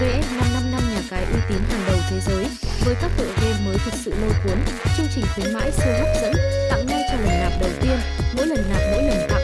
VF555 nhà cái uy tín hàng đầu thế giới với các tựa game mới thực sự lôi cuốn, chương trình khuyến mãi siêu hấp dẫn, tặng ngay cho lần nạp đầu tiên, mỗi lần nạp mỗi lần